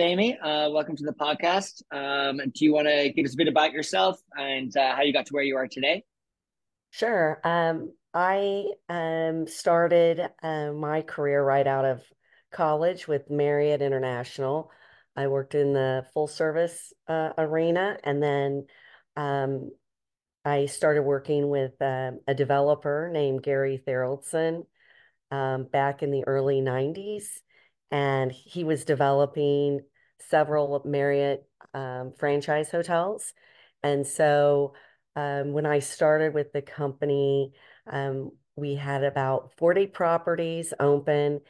Aimee. Uh, welcome to the podcast. Um, do you want to give us a bit about yourself and uh, how you got to where you are today? Sure. Um, I um, started uh, my career right out of college with Marriott International. I worked in the full service uh, arena, and then um, I started working with um, a developer named Gary Tharaldson um, back in the early 90s. And he was developing several Marriott um, franchise hotels. And so um, when I started with the company, um, we had about 40 properties open.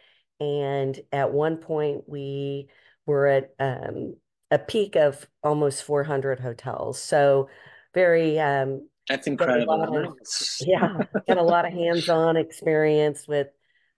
And at one point, we were at um, a peak of almost 400 hotels. So very um, that's incredible. Of, yeah, got a lot of hands-on experience with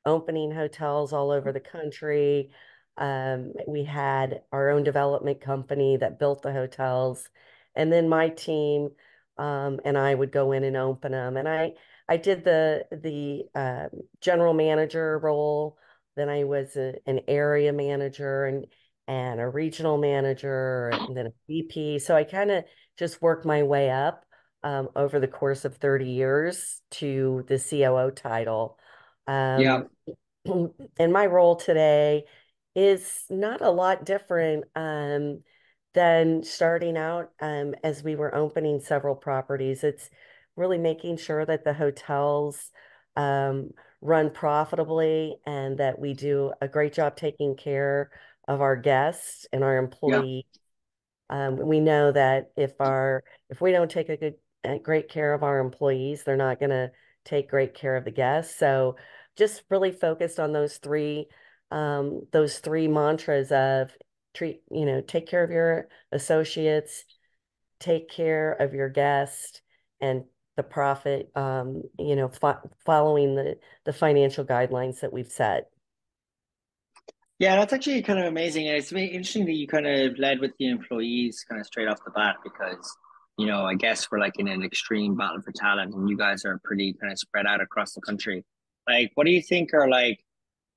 opening hotels all over the country. Um, we had our own development company that built the hotels, and then my team um, and I would go in and open them. And I I did the the uh, general manager role. Then I was a, an area manager and and a regional manager, and then a VP. So I kind of just worked my way up um, over the course of 30 years to the COO title. Um, yeah. And my role today is not a lot different um, than starting out um, as we were opening several properties. It's really making sure that the hotels um, run profitably and that we do a great job taking care of our guests and our employees. Yeah. Um, we know that if our if we don't take a good great care of our employees, they're not going to take great care of the guests. So just really focused on those three um, those three mantras of treat you know take care of your associates, take care of your guest, and the profit. Um, you know, fo following the the financial guidelines that we've set. Yeah, that's actually kind of amazing. It's interesting that you kind of led with the employees kind of straight off the bat because, you know, I guess we're like in an extreme battle for talent and you guys are pretty kind of spread out across the country. Like, what do you think are like,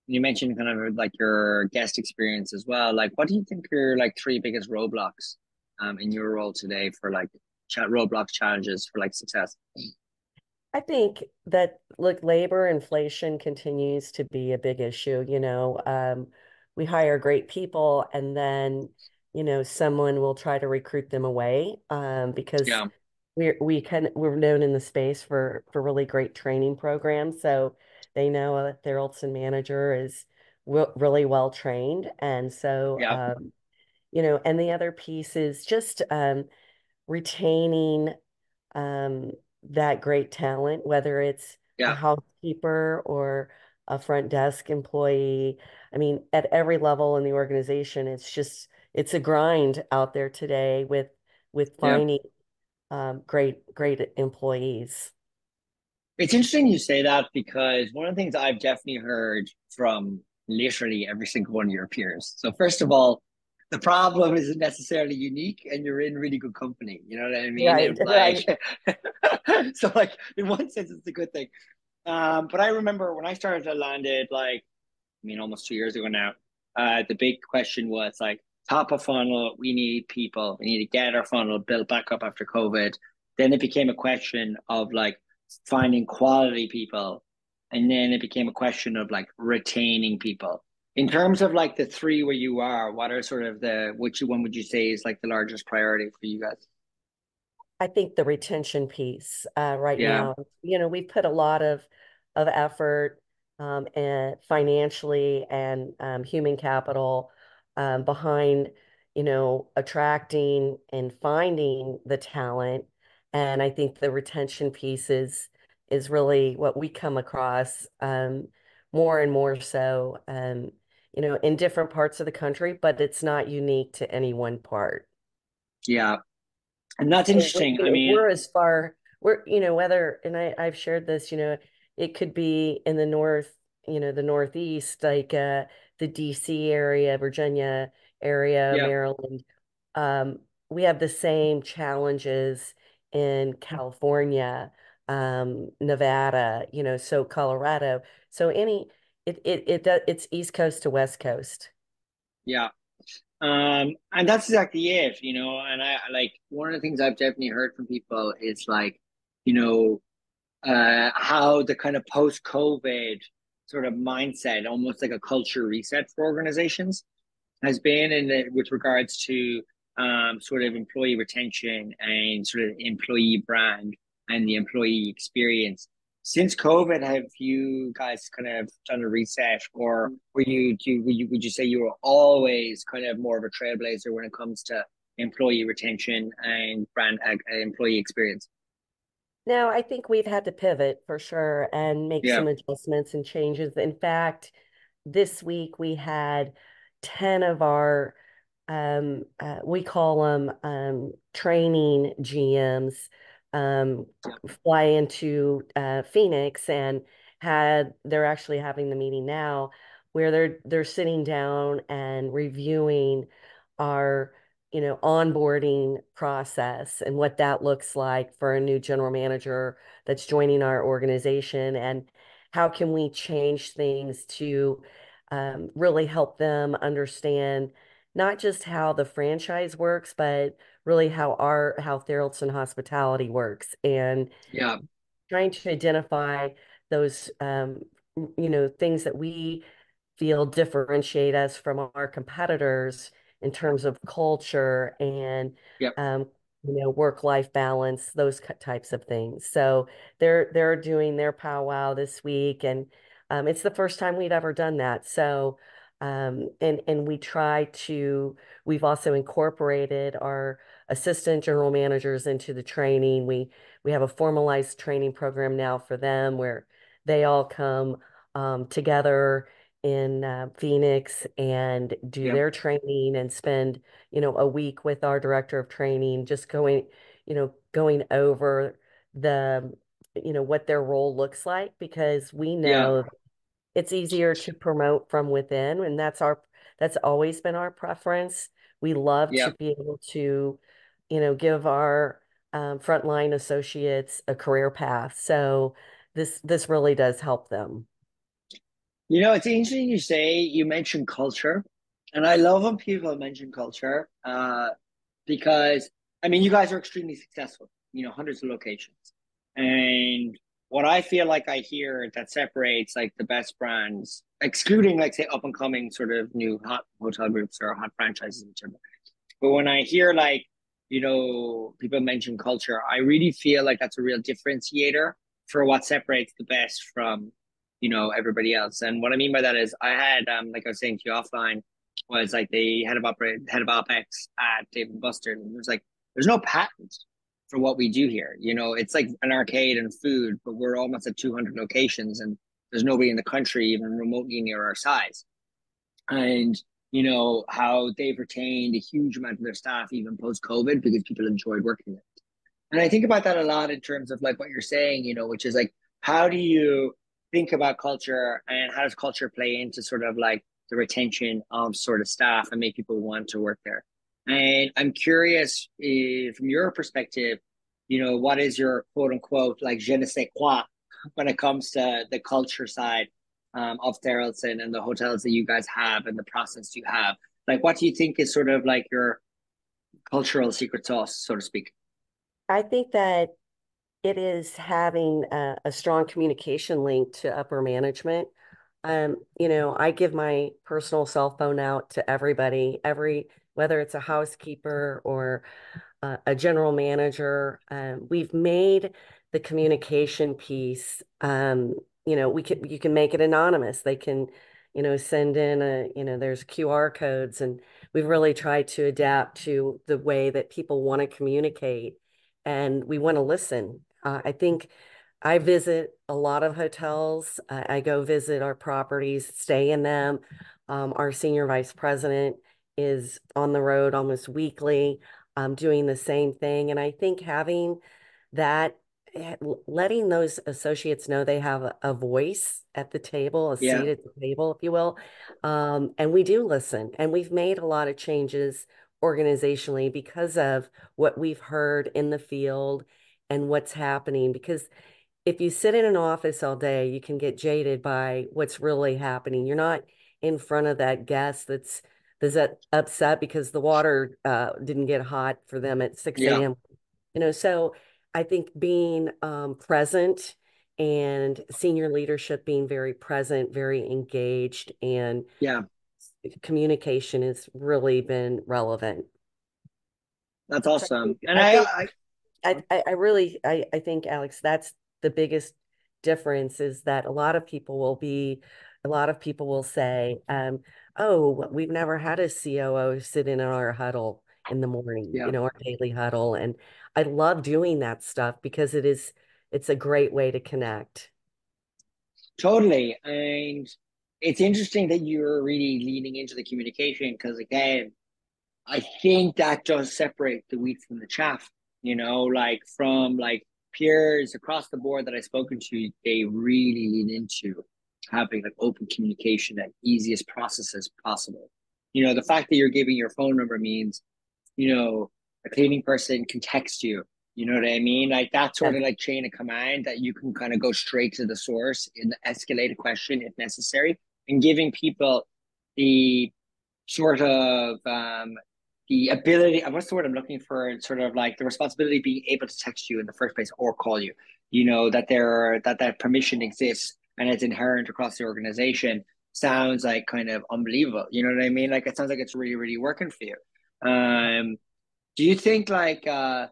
you mentioned kind of like your guest experience as well. Like, what do you think are like three biggest roadblocks um, in your role today for like ch- roadblocks challenges for like success? I think that look, labor inflation continues to be a big issue. You know, um, we hire great people and then you know someone will try to recruit them away um, because yeah. we're we can we're known in the space for for really great training programs so they know a Tharaldson manager is really well trained and so yeah. um, you know and the other piece is just um, retaining um, that great talent whether it's yeah. a housekeeper or a front desk employee. I mean, at every level in the organization, it's just it's a grind out there today with with finding yeah. um, great great employees. It's interesting you say that because one of the things I've definitely heard from literally every single one of your peers. So first of all, the problem isn't necessarily unique and you're in really good company. You know what I mean? Right, like, right. so like in one sense it's a good thing. Um, but I remember when I started to landed, like, I mean, almost two years ago now, uh, the big question was like, top of funnel, we need people. We need to get our funnel built back up after COVID. Then it became a question of like finding quality people. And then it became a question of like retaining people. In terms of like the three where you are, what are sort of the which one would you say is like the largest priority for you guys? I think the retention piece uh, right yeah. now, you know, we've put a lot of of effort um, and financially and um, human capital um, behind, you know, attracting and finding the talent. And I think the retention piece is is really what we come across um, more and more so, um, you know, in different parts of the country, but it's not unique to any one part. Yeah, and that's interesting. I mean, we're as far we're you know whether and I I've shared this. You know, it could be in the north, you know, the northeast, like uh, the D.C. area, Virginia area, yep. Maryland. Um, we have the same challenges in California, um, Nevada. You know, so Colorado. So any it it it it's East Coast to West Coast. Yeah. Um, and that's exactly it, you know. And I like one of the things I've definitely heard from people is like, you know, uh, how the kind of post-COVID sort of mindset, almost like a culture reset for organizations, has been in the, with regards to um, sort of employee retention and sort of employee brand and the employee experience. Since COVID, have you guys kind of done a reset, or were you do would you, would you say you were always kind of more of a trailblazer when it comes to employee retention and brand uh, employee experience? No, I think we've had to pivot for sure and make Yeah, some adjustments and changes. In fact, this week we had 10 of our um, uh, we call them um, training GMs um, fly into uh, Phoenix and had they're actually having the meeting now where they're they're sitting down and reviewing our you know onboarding process and what that looks like for a new general manager that's joining our organization and how can we change things to um, really help them understand not just how the franchise works, but really how our how Tharaldson Hospitality works and yeah, trying to identify those um, you know things that we feel differentiate us from our competitors in terms of culture and yeah, um, you know work-life balance, those types of things. So they're they're doing their powwow this week, and um, it's the first time we'd ever done that. So um, and and we try to we've also incorporated our assistant general managers into the training. We we have a formalized training program now for them where they all come um, together in uh, Phoenix and do yeah, their training and spend, you know, a week with our director of training, just going, you know, going over the, you know, what their role looks like because we yeah, know it's easier to promote from within, and that's our that's always been our preference. We love yeah. to be able to, you know, give our um, frontline associates a career path. So this this really does help them. You know, it's interesting you say you mentioned culture, and I love when people mention culture uh, because I mean, you guys are extremely successful. You know, hundreds of locations, and what I feel like I hear that separates like the best brands, excluding like say up and coming sort of new hot hotel groups or hot franchises, whichever. But when I hear like you know people mention culture, I really feel like that's a real differentiator for what separates the best from you know everybody else. And what I mean by that is, I had um like I was saying to you offline was like the head of operate head of opex at David Buster, and it was like there's no patent for what we do here. You know, it's like an arcade and food, but we're almost at 200 locations, and there's nobody in the country even remotely near our size. And you know how they've retained a huge amount of their staff even post COVID because people enjoyed working there. And I think about that a lot in terms of like what you're saying, you know, which is like, how do you think about culture and how does culture play into sort of like the retention of sort of staff and make people want to work there? And I'm curious if, from your perspective, you know, what is your quote unquote like je ne sais quoi when it comes to the culture side um, of Tharaldson and the hotels that you guys have and the process you have? Like, what do you think is sort of like your cultural secret sauce, so to speak? I think that it is having a, a strong communication link to upper management. Um, you know, I give my personal cell phone out to everybody, every whether it's a housekeeper or uh, a general manager. Um, we've made the communication piece. Um, you know, we can you can make it anonymous. They can, you know, send in a you know, there's QR codes, and we've really tried to adapt to the way that people want to communicate, and we want to listen. Uh, I think I visit a lot of hotels. I, I go visit our properties, stay in them. Um, our senior vice president is on the road almost weekly, um, doing the same thing. And I think having that, eh, letting those associates know they have a, a voice at the table, a Yeah, seat at the table, if you will. Um, and we do listen, and we've made a lot of changes organizationally because of what we've heard in the field and what's happening. Because if you sit in an office all day, you can get jaded by what's really happening. You're not in front of that guest that's visit upset because the water uh, didn't get hot for them at 6 Yeah. a.m. You know, so I think being um, present and senior leadership being very present, very engaged, and Yeah. communication has really been relevant. That's awesome. And I I, I I, I, I really, I, I think, Alex, that's the biggest difference is that a lot of people will be, a lot of people will say, um, oh, we've never had a COO sit in our huddle in the morning, Yeah. you know, our daily huddle. And I love doing that stuff because it is, it's a great way to connect. Totally. And it's interesting that you're really leaning into the communication because, again, I think that does separate the wheat from the chaff, you know, like from like peers across the board that I've spoken to, they really lean into having like open communication and easiest processes possible. You know, the fact that you're giving your phone number means, you know, a cleaning person can text you you know what I mean? Like that sort of like chain of command that you can kind of go straight to the source and escalate a question if necessary, and giving people the sort of um, the ability. What's the word I'm looking for? Sort of like the responsibility of being able to text you in the first place or call you. You know that there that that permission exists and it's inherent across the organization. Sounds like kind of unbelievable. You know what I mean? Like it sounds like it's really really working for you. Um, do you think like uh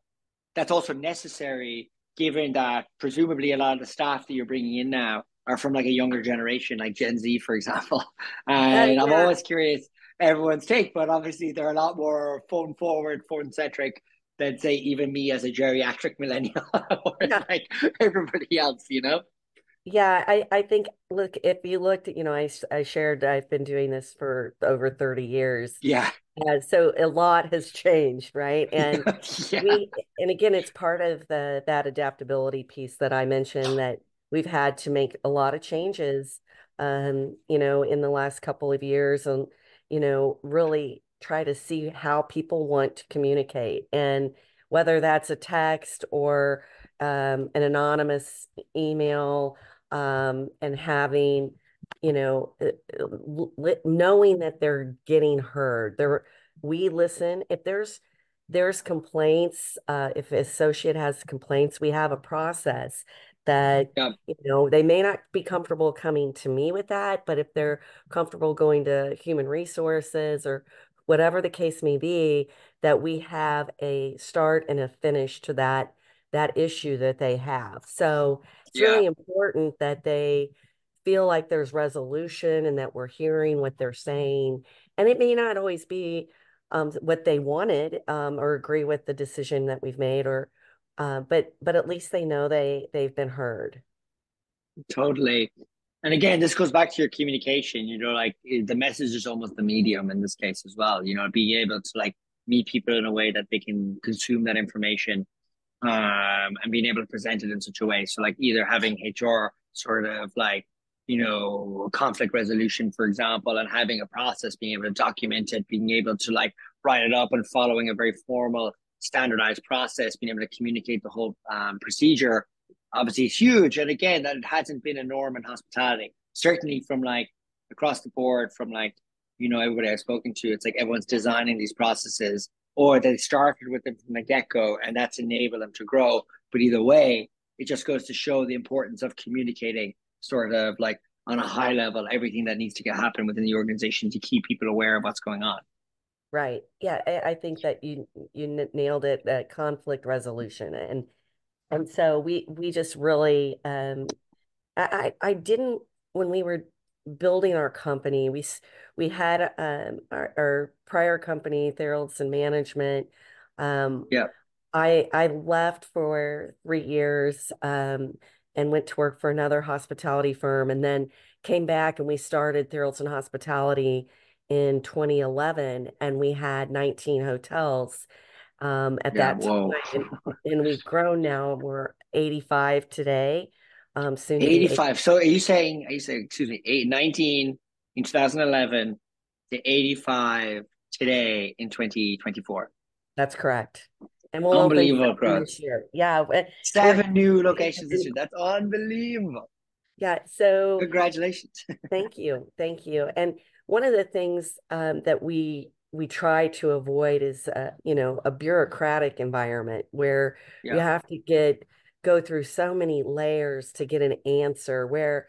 that's also necessary given that presumably a lot of the staff that you're bringing in now are from like a younger generation like gen z for example and i'm always curious everyone's take but obviously they're a lot more phone forward phone centric than say even me as a geriatric millennial or Yeah. like everybody else you know Yeah, I, I think, look, if you looked you know, I I shared, I've been doing this for over 30 years. yeah Uh, so a lot has changed, right? And yeah we, and again, it's part of the that adaptability piece that I mentioned that we've had to make a lot of changes, um, you know, in the last couple of years and, you know, really try to see how people want to communicate and whether that's a text or um, an anonymous email um, and having, you know, uh, knowing that they're getting heard. There, we listen. If there's there's complaints, uh, if associate has complaints, we have a process that, Yeah. you know, they may not be comfortable coming to me with that, but if they're comfortable going to human resources or whatever the case may be, that we have a start and a finish to that that issue that they have. So it's Yeah. really important that they feel like there's resolution and that we're hearing what they're saying. And it may not always be um, what they wanted um, or agree with the decision that we've made or uh, but but at least they know they they've been heard. Totally. And again, this goes back to your communication, you know, like eh, the message is almost the medium in this case as well, you know, being able to like meet people in a way that they can consume that information um, and being able to present it in such a way. So like either having HR sort of like, you know, conflict resolution, for example, and having a process, being able to document it, being able to like write it up and following a very formal standardized process, being able to communicate the whole um, procedure obviously is huge. And again, that it hasn't been a norm in hospitality. Certainly from like across the board, from like, you know, everybody I've spoken to, it's like everyone's designing these processes or they started with them from the get-go and that's enabled them to grow. But either way, it just goes to show the importance of communicating sort of like on a high level, everything that needs to get happen within the organization to keep people aware of what's going on. Right. Yeah, I, I think that you you nailed it, that conflict resolution. And and so we we just really um I I I didn't when we were building our company, we we had um our, our prior company, Tharaldson Management. Um Yeah. I I left for three years um and went to work for another hospitality firm and then came back and we started Tharaldson Hospitality in 2011 and we had 19 hotels um, at Yeah. that Whoa. time. And, and we've grown now. We're 85 today, um, soon to be 80. 85. So are you saying, are you saying, excuse me, eight, 19 in 2011 to 85 today in 2024? That's correct. And we'll Unbelievable growth. this year. Yeah. Seven new locations this year. That's unbelievable. Yeah. So Congratulations. thank you. Thank you. And one of the things um, that we we try to avoid is uh, you know a bureaucratic environment where yeah. you have to get go through so many layers to get an answer where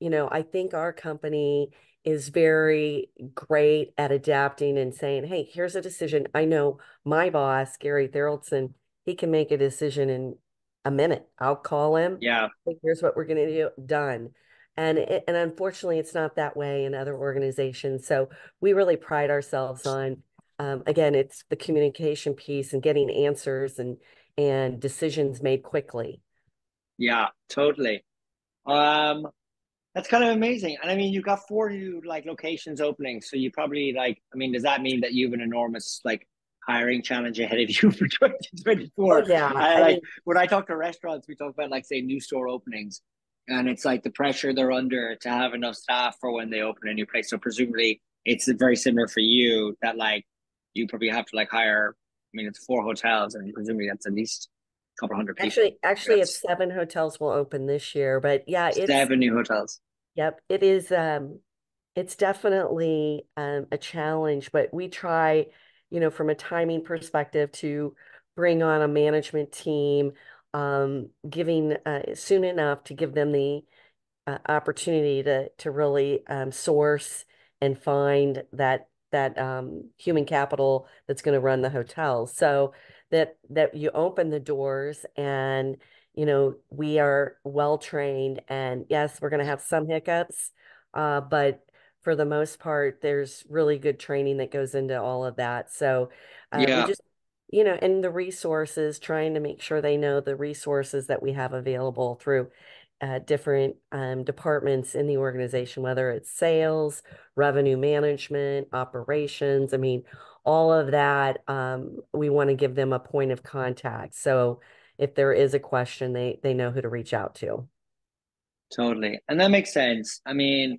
you know i think our company is very great at adapting and saying hey here's a decision. I know my boss gary Tharaldson, he can make a decision in a minute. I'll call him yeah. Here's what we're going to do done and it, and unfortunately it's not that way in other organizations. So we really pride ourselves on um, again it's the communication piece and getting answers and and decisions made quickly. Yeah totally. Um that's kind of amazing. And i mean you've got four new like locations opening. So you probably like i mean does that mean that you have an enormous like hiring challenge ahead of you for 2024 oh, yeah I, I mean, when i talk to restaurants we talk about like say new store openings and it's like the pressure they're under to have enough staff for when they open a new place. So presumably it's very similar for you that like you probably have to like hire. I mean, it's four hotels, and presumably that's at least a couple hundred people. Actually, actually, it's seven hotels will open this year, but yeah, it's seven new hotels. Yep, it is. Um, it's definitely um, a challenge, but we try, you know, from a timing perspective to bring on a management team um, giving uh, soon enough to give them the uh, opportunity to to really um, source and find that that um, human capital that's going to run the hotels. So that that you open the doors and you know we are well trained and yes we're going to have some hiccups uh, but for the most part there's really good training that goes into all of that so uh, yeah. we just you know, and the resources, trying to make sure they know the resources that we have available through uh, different um, departments in the organization, whether it's sales, revenue management, operations. I mean, all of that, um, we want to give them a point of contact. So if there is a question, they they know who to reach out to. Totally, and that makes sense. I mean,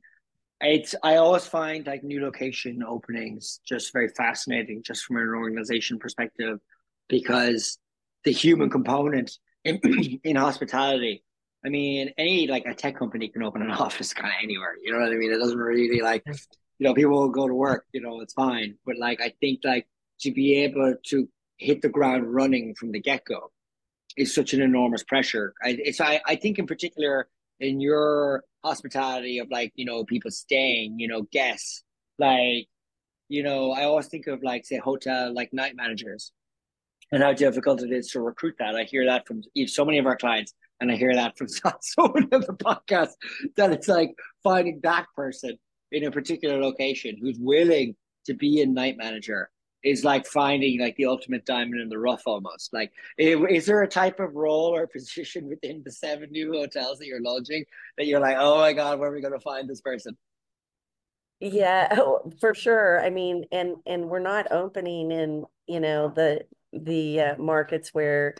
it's I always find like new location openings just very fascinating, just from an organization perspective, because the human component in, in hospitality. I mean, any like a tech company can open an office kind of anywhere. You know what I mean? It doesn't really like, you know, people will go to work. You know, it's fine. But like, I think like to be able to hit the ground running from the get go is such an enormous pressure. I, it's I I think in particular in your hospitality of like you know people staying you know guests. Like you know i always think of like say hotel like night managers and how difficult it is to recruit that. I hear that from so many of our clients and i hear that from so many of the podcasts that it's like finding that person in a particular location who's willing to be a night manager is like finding like the ultimate diamond in the rough almost. Like is there a type of role or position within the seven new hotels that you're launching that you're like oh my god where are we going to find this person? Yeah oh, for sure. I mean and and we're not opening in you know the the uh, markets where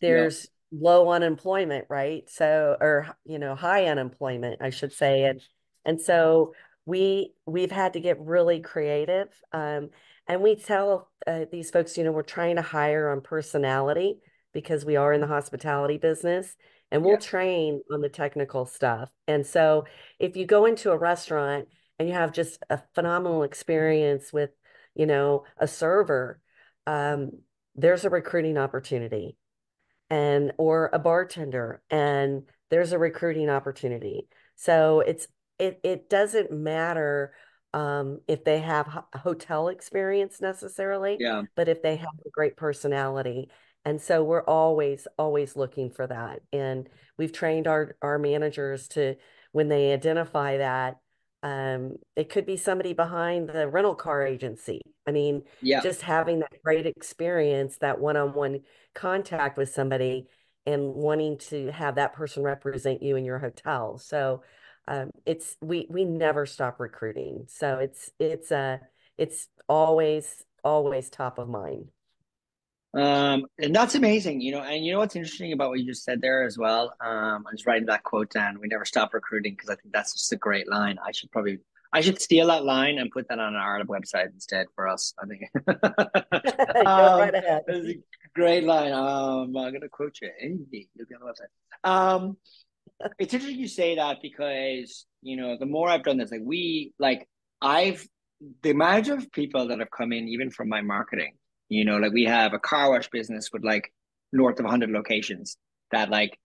there's yeah. low unemployment right? So or you know high unemployment i should say. And and so we we've had to get really creative. Um and we tell uh, these folks, you know, we're trying to hire on personality because we are in the hospitality business and we'll yeah. train on the technical stuff. And so if you go into a restaurant and you have just a phenomenal experience with, you know, a server, um, there's a recruiting opportunity and or a bartender and there's a recruiting opportunity. So it's it it doesn't matter um, if they have hotel experience necessarily, yeah. but if they have a great personality. And so we're always, always looking for that. And we've trained our, our managers to, when they identify that, um, it could be somebody behind the rental car agency. I mean, yeah. just having that great experience, that one-on-one contact with somebody and wanting to have that person represent you in your hotel. So um, it's we we never stop recruiting so it's it's uh it's always always top of mind um and that's amazing you know and you know what's interesting about what you just said there as well um i'm just writing that quote down we never stop recruiting because i think that's just a great line i should probably I should steal that line and put that on our website instead for us. I think. um, right ahead. a great line. Um, I'm gonna quote you. You'll be on the website. Um, it's interesting you say that because you know the more I've done this, like we like I've the amount of people that have come in, even from my marketing, you know, like we have a car wash business with like north of 100 locations that like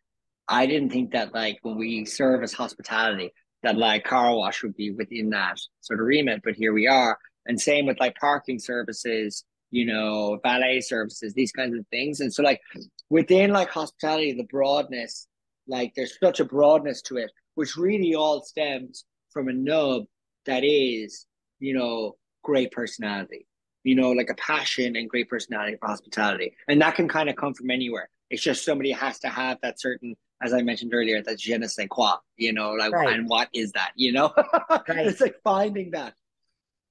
I didn't think that like when we serve as hospitality that like car wash would be within that sort of remit, but here we are. And same with like parking services, you know, valet services, these kinds of things. And so like within like hospitality, the broadness, like there's such a broadness to it, which really all stems from a nub that is, you know, great personality, you know, like a passion and great personality for hospitality. And that can kind of come from anywhere. It's just somebody has to have that certain, as I mentioned earlier, that je ne sais quoi, you know, like, right. and what is that, you know? Right. it's like finding that.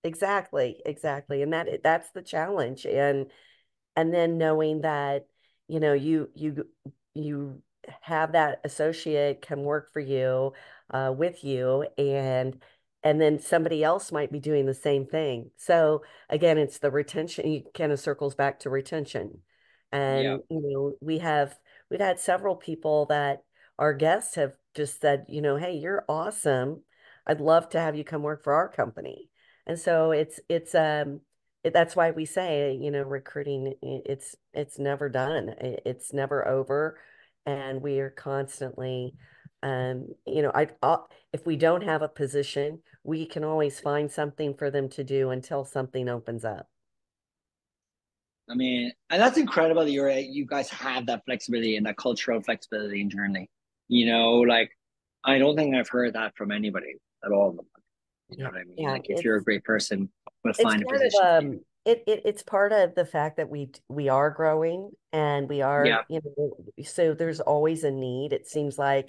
Exactly, exactly. And that that's the challenge. And and then knowing that, you know, you you you have that associate come work for you uh, with you and and then somebody else might be doing the same thing. So again, it's the retention. You kind of circles back to retention, and yeah. you know we have we've had several people that our guests have just said, you know, hey, you're awesome. I'd love to have you come work for our company. And so it's it's um it, that's why we say you know recruiting it's it's never done. It's never over, and we are constantly um, you know, I I'll, if we don't have a position, we can always find something for them to do until something opens up. I mean, and that's incredible that you're you guys have that flexibility and that cultural flexibility internally. You know, like I don't think I've heard that from anybody at all. You know what I mean? Yeah, like if you're a great person, we'll find a position. Of, um, it, it it's part of the fact that we we are growing and we are yeah. you know so there's always a need. It seems like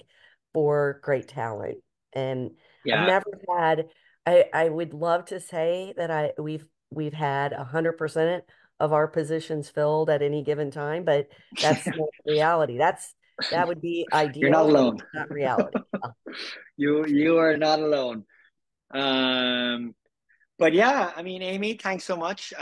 for great talent. And yeah. I've never had I, I would love to say that I we've we've had a hundred percent of our positions filled at any given time, but that's not reality. That's that would be ideal. You're not alone. Not reality. you you are not alone. Um but yeah, I mean, Aimee, thanks so much.